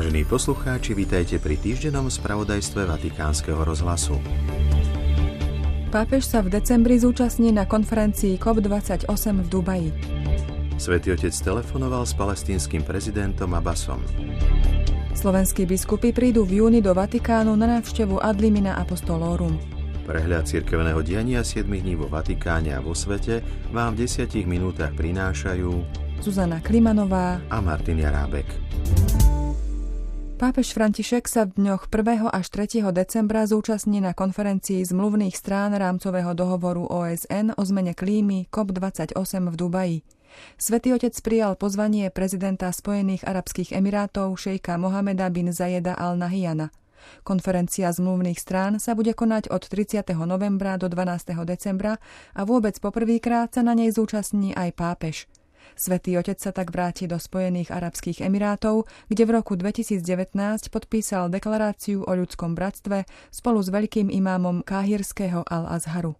Vážení poslucháči, vítajte pri týždennom spravodajstve Vatikánskeho rozhlasu. Pápež sa v decembri zúčastní na konferencii COP28 v Dubaji. Svetý otec telefonoval s palestínskym prezidentom Abbasom. Slovenskí biskupy prídu v júni do Vatikánu na návštevu Adlimina Apostolorum. Prehľad cirkevného diania 7 dní vo Vatikáne a vo svete vám v 10 minútach prinášajú Zuzana Klimanová a Martin Jarábek. Pápež František sa v dňoch 1. až 3. decembra zúčastní na konferencii zmluvných strán rámcového dohovoru OSN o zmene klímy COP28 v Dubaji. Svetý otec prijal pozvanie prezidenta Spojených arabských emirátov šejka Mohameda bin Zajeda al Nahyana. Konferencia zmluvných strán sa bude konať od 30. novembra do 12. decembra a vôbec poprvýkrát sa na nej zúčastní aj pápež. Svetý otec sa tak vráti do Spojených arabských emirátov, kde v roku 2019 podpísal deklaráciu o ľudskom bratstve spolu s veľkým imámom Káhirského Al-Azharu.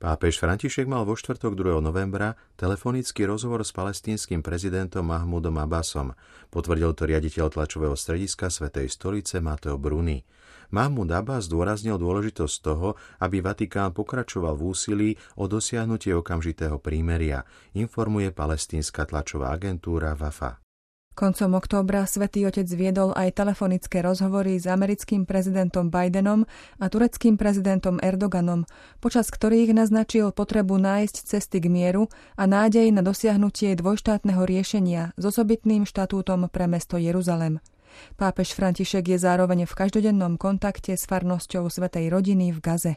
Pápež František mal vo štvrtok 2. novembra telefonický rozhovor s palestínskym prezidentom Mahmudom Abbasom. Potvrdil to riaditeľ tlačového strediska Svetej stolice Mateo Bruni. Mahmud Abbas zdôraznil dôležitosť toho, aby Vatikán pokračoval v úsilí o dosiahnutie okamžitého prímeria, informuje palestínska tlačová agentúra WAFA. Koncom októbra Svetý Otec viedol aj telefonické rozhovory s americkým prezidentom Bidenom a tureckým prezidentom Erdoganom, počas ktorých naznačil potrebu nájsť cesty k mieru a nádej na dosiahnutie dvojštátneho riešenia s osobitným štatútom pre mesto Jeruzalem. Pápež František je zároveň v každodennom kontakte s farnosťou Svetej rodiny v Gaze.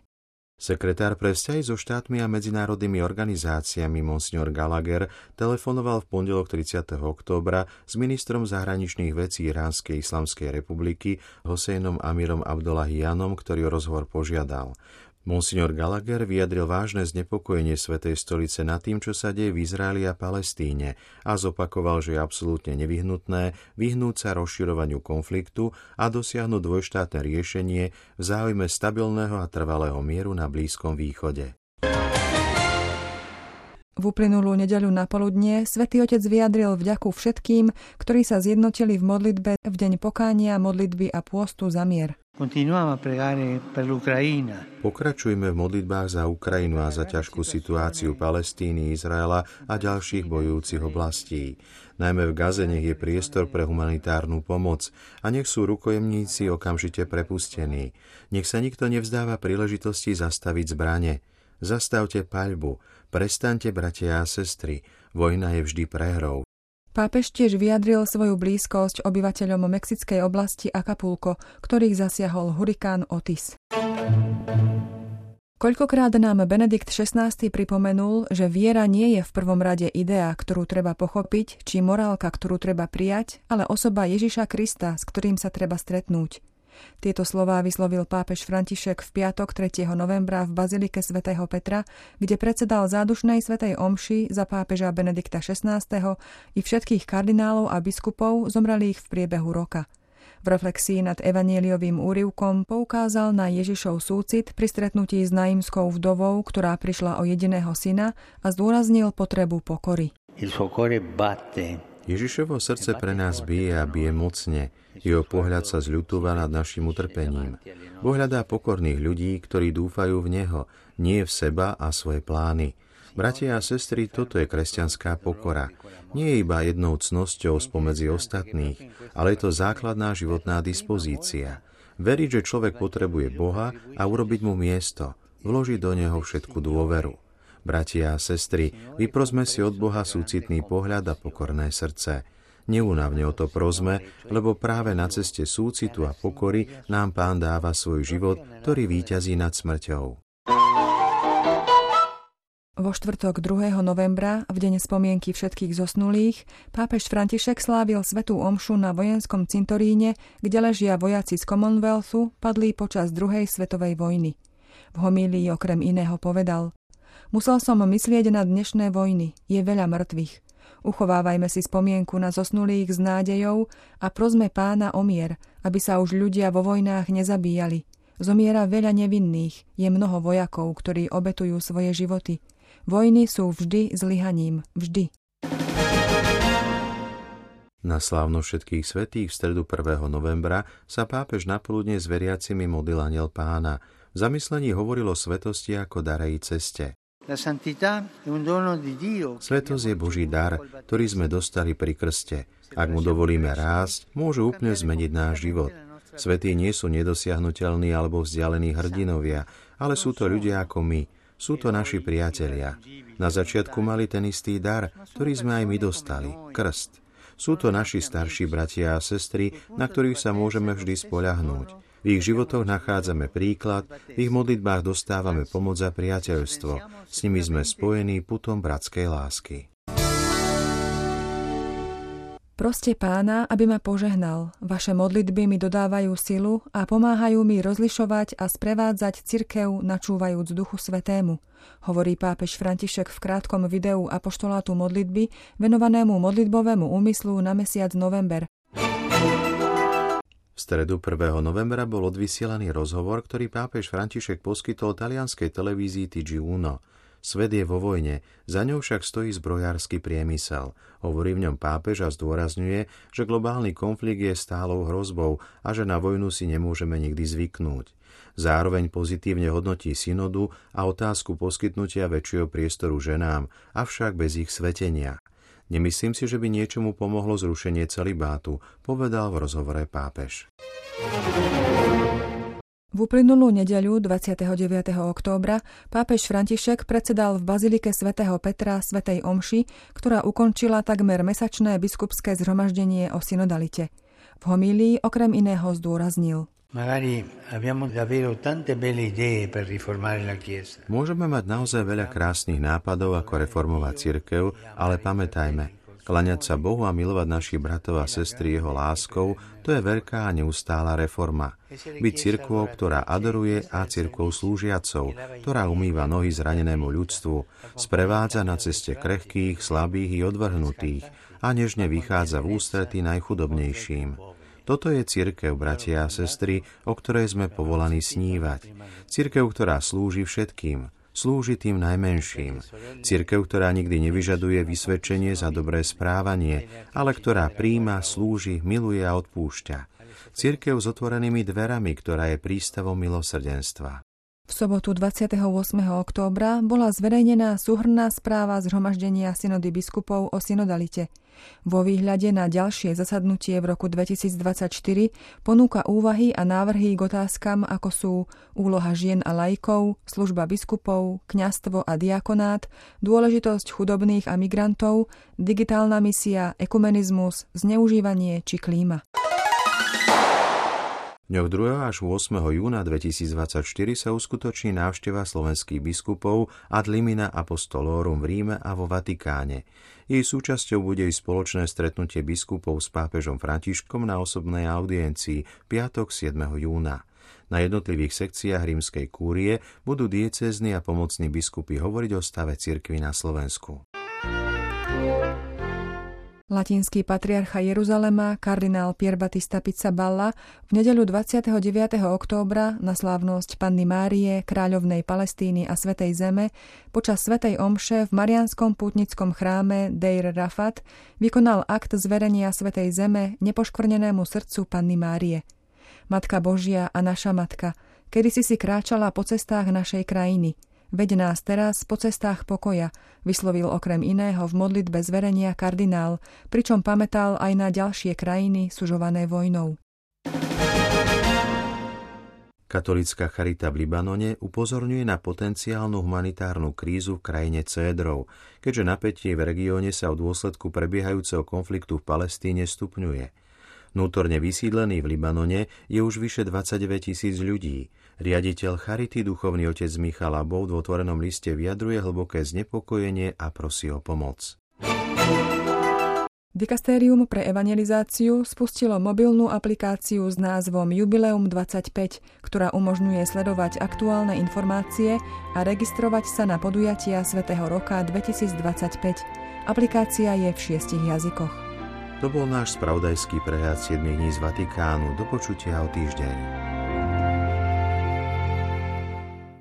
Sekretár pre vzťahy so štátmi a medzinárodnými organizáciami Monsignor Gallagher telefonoval v pondelok 30. októbra s ministrom zahraničných vecí Iránskej islamskej republiky Hosejnom Amirom Abdullahianom, ktorý o rozhovor požiadal. Monsignor Gallagher vyjadril vážne znepokojenie Svetej stolice nad tým, čo sa deje v Izraeli a Palestíne a zopakoval, že je absolútne nevyhnutné vyhnúť sa rozširovaniu konfliktu a dosiahnuť dvojštátne riešenie v záujme stabilného a trvalého mieru na Blízkom východe. V uplynulú nedeľu na poludnie svätý Otec vyjadril vďaku všetkým, ktorí sa zjednotili v modlitbe v deň pokánia, modlitby a pôstu za mier. Pokračujme v modlitbách za Ukrajinu a za ťažkú situáciu Palestíny, Izraela a ďalších bojujúcich oblastí. Najmä v Gaze nech je priestor pre humanitárnu pomoc a nech sú rukojemníci okamžite prepustení. Nech sa nikto nevzdáva príležitosti zastaviť zbrane. Zastavte paľbu, prestaňte bratia a sestry, vojna je vždy prehrou. Pápež tiež vyjadril svoju blízkosť obyvateľom mexickej oblasti Acapulco, ktorých zasiahol hurikán Otis. Koľkokrát nám Benedikt XVI pripomenul, že viera nie je v prvom rade idea, ktorú treba pochopiť, či morálka, ktorú treba prijať, ale osoba Ježiša Krista, s ktorým sa treba stretnúť. Tieto slová vyslovil pápež František v piatok 3. novembra v Bazilike svätého Petra, kde predsedal zádušnej svätej omši za pápeža Benedikta XVI. i všetkých kardinálov a biskupov zomrelých v priebehu roka. V reflexii nad evanieliovým úrivkom poukázal na Ježišov súcit pri stretnutí s naimskou vdovou, ktorá prišla o jediného syna a zdôraznil potrebu pokory. Il suo cuore batte Ježišovo srdce pre nás bije a bije mocne. Jeho pohľad sa zľutúva nad našim utrpením. Boh hľadá pokorných ľudí, ktorí dúfajú v Neho, nie v seba a svoje plány. Bratia a sestry, toto je kresťanská pokora. Nie je iba jednou cnosťou spomedzi ostatných, ale je to základná životná dispozícia. Veriť, že človek potrebuje Boha a urobiť mu miesto, vložiť do neho všetku dôveru. Bratia a sestry, vyprosme si od Boha súcitný pohľad a pokorné srdce. Neúnavne o to prosme, lebo práve na ceste súcitu a pokory nám Pán dáva svoj život, ktorý výťazí nad smrťou. Vo štvrtok 2. novembra, v deň spomienky všetkých zosnulých, pápež František slávil svetú omšu na vojenskom cintoríne, kde ležia vojaci z Commonwealthu, padlí počas druhej svetovej vojny. V homílii okrem iného povedal Musel som myslieť na dnešné vojny. Je veľa mŕtvych. Uchovávajme si spomienku na zosnulých s nádejou a prosme pána o mier, aby sa už ľudia vo vojnách nezabíjali. Zomiera veľa nevinných, je mnoho vojakov, ktorí obetujú svoje životy. Vojny sú vždy zlyhaním, vždy. Na slávno všetkých svetých v stredu 1. novembra sa pápež napoludne s veriacimi modlil aniel pána. V zamyslení hovoril o svetosti ako darej ceste. Svetosť je Boží dar, ktorý sme dostali pri krste. Ak mu dovolíme rásť, môže úplne zmeniť náš život. Svetí nie sú nedosiahnutelní alebo vzdialení hrdinovia, ale sú to ľudia ako my. Sú to naši priatelia. Na začiatku mali ten istý dar, ktorý sme aj my dostali, krst. Sú to naši starší bratia a sestry, na ktorých sa môžeme vždy spoľahnúť. V ich životoch nachádzame príklad, v ich modlitbách dostávame pomoc a priateľstvo. S nimi sme spojení putom bratskej lásky. Proste pána, aby ma požehnal. Vaše modlitby mi dodávajú silu a pomáhajú mi rozlišovať a sprevádzať cirkev, načúvajúc Duchu Svetému, hovorí pápež František v krátkom videu Apoštolátu modlitby venovanému modlitbovému úmyslu na mesiac november. V stredu 1. novembra bol odvysielaný rozhovor, ktorý pápež František poskytol talianskej televízii TG Uno – Svet je vo vojne, za ňou však stojí zbrojársky priemysel. Hovorí v ňom pápež a zdôrazňuje, že globálny konflikt je stálou hrozbou a že na vojnu si nemôžeme nikdy zvyknúť. Zároveň pozitívne hodnotí synodu a otázku poskytnutia väčšieho priestoru ženám, avšak bez ich svetenia. Nemyslím si, že by niečomu pomohlo zrušenie celibátu, povedal v rozhovore pápež. V uplynulú nedeľu 29. októbra pápež František predsedal v Bazilike svätého Petra svätej Omši, ktorá ukončila takmer mesačné biskupské zhromaždenie o synodalite. V homílii okrem iného zdôraznil. Môžeme mať naozaj veľa krásnych nápadov, ako reformovať cirkev, ale pamätajme, Klaňať sa Bohu a milovať našich bratov a sestry jeho láskou, to je veľká a neustála reforma. Byť cirkvou, ktorá adoruje a cirkvou slúžiacou, ktorá umýva nohy zranenému ľudstvu, sprevádza na ceste krehkých, slabých i odvrhnutých a nežne vychádza v ústretí najchudobnejším. Toto je cirkev, bratia a sestry, o ktorej sme povolaní snívať. Cirkev, ktorá slúži všetkým, slúži tým najmenším. Cirkev, ktorá nikdy nevyžaduje vysvedčenie za dobré správanie, ale ktorá príjma, slúži, miluje a odpúšťa. Cirkev s otvorenými dverami, ktorá je prístavom milosrdenstva. V sobotu 28. októbra bola zverejnená súhrná správa zhromaždenia synody biskupov o synodalite. Vo výhľade na ďalšie zasadnutie v roku 2024 ponúka úvahy a návrhy k otázkam, ako sú úloha žien a lajkov, služba biskupov, kňastvo a diakonát, dôležitosť chudobných a migrantov, digitálna misia, ekumenizmus, zneužívanie či klíma dňoch 2. až 8. júna 2024 sa uskutoční návšteva slovenských biskupov ad limina apostolorum v Ríme a vo Vatikáne. Jej súčasťou bude i spoločné stretnutie biskupov s pápežom Františkom na osobnej audiencii piatok 7. júna. Na jednotlivých sekciách rímskej kúrie budú diecézni a pomocní biskupy hovoriť o stave cirkvy na Slovensku. Latinský patriarcha Jeruzalema, kardinál Pier Battista Pizzaballa, v nedeľu 29. októbra na slávnosť Panny Márie, kráľovnej Palestíny a Svetej Zeme počas Svetej Omše v Marianskom pútnickom chráme Deir Rafat vykonal akt zverenia Svetej Zeme nepoškvrnenému srdcu Panny Márie. Matka Božia a naša Matka, kedy si si kráčala po cestách našej krajiny – Veď nás teraz po cestách pokoja, vyslovil okrem iného v modlitbe zverenia kardinál, pričom pamätal aj na ďalšie krajiny sužované vojnou. Katolická charita v Libanone upozorňuje na potenciálnu humanitárnu krízu v krajine Cédrov, keďže napätie v regióne sa v dôsledku prebiehajúceho konfliktu v Palestíne stupňuje. Vnútorne vysídlený v Libanone je už vyše 29 tisíc ľudí. Riaditeľ Charity, duchovný otec Michal Abov v otvorenom liste vyjadruje hlboké znepokojenie a prosí o pomoc. Dikastérium pre evangelizáciu spustilo mobilnú aplikáciu s názvom Jubileum 25, ktorá umožňuje sledovať aktuálne informácie a registrovať sa na podujatia Svetého roka 2025. Aplikácia je v šiestich jazykoch. To bol náš spravodajský prehľad 7 dní z Vatikánu. Do počutia o týždeň.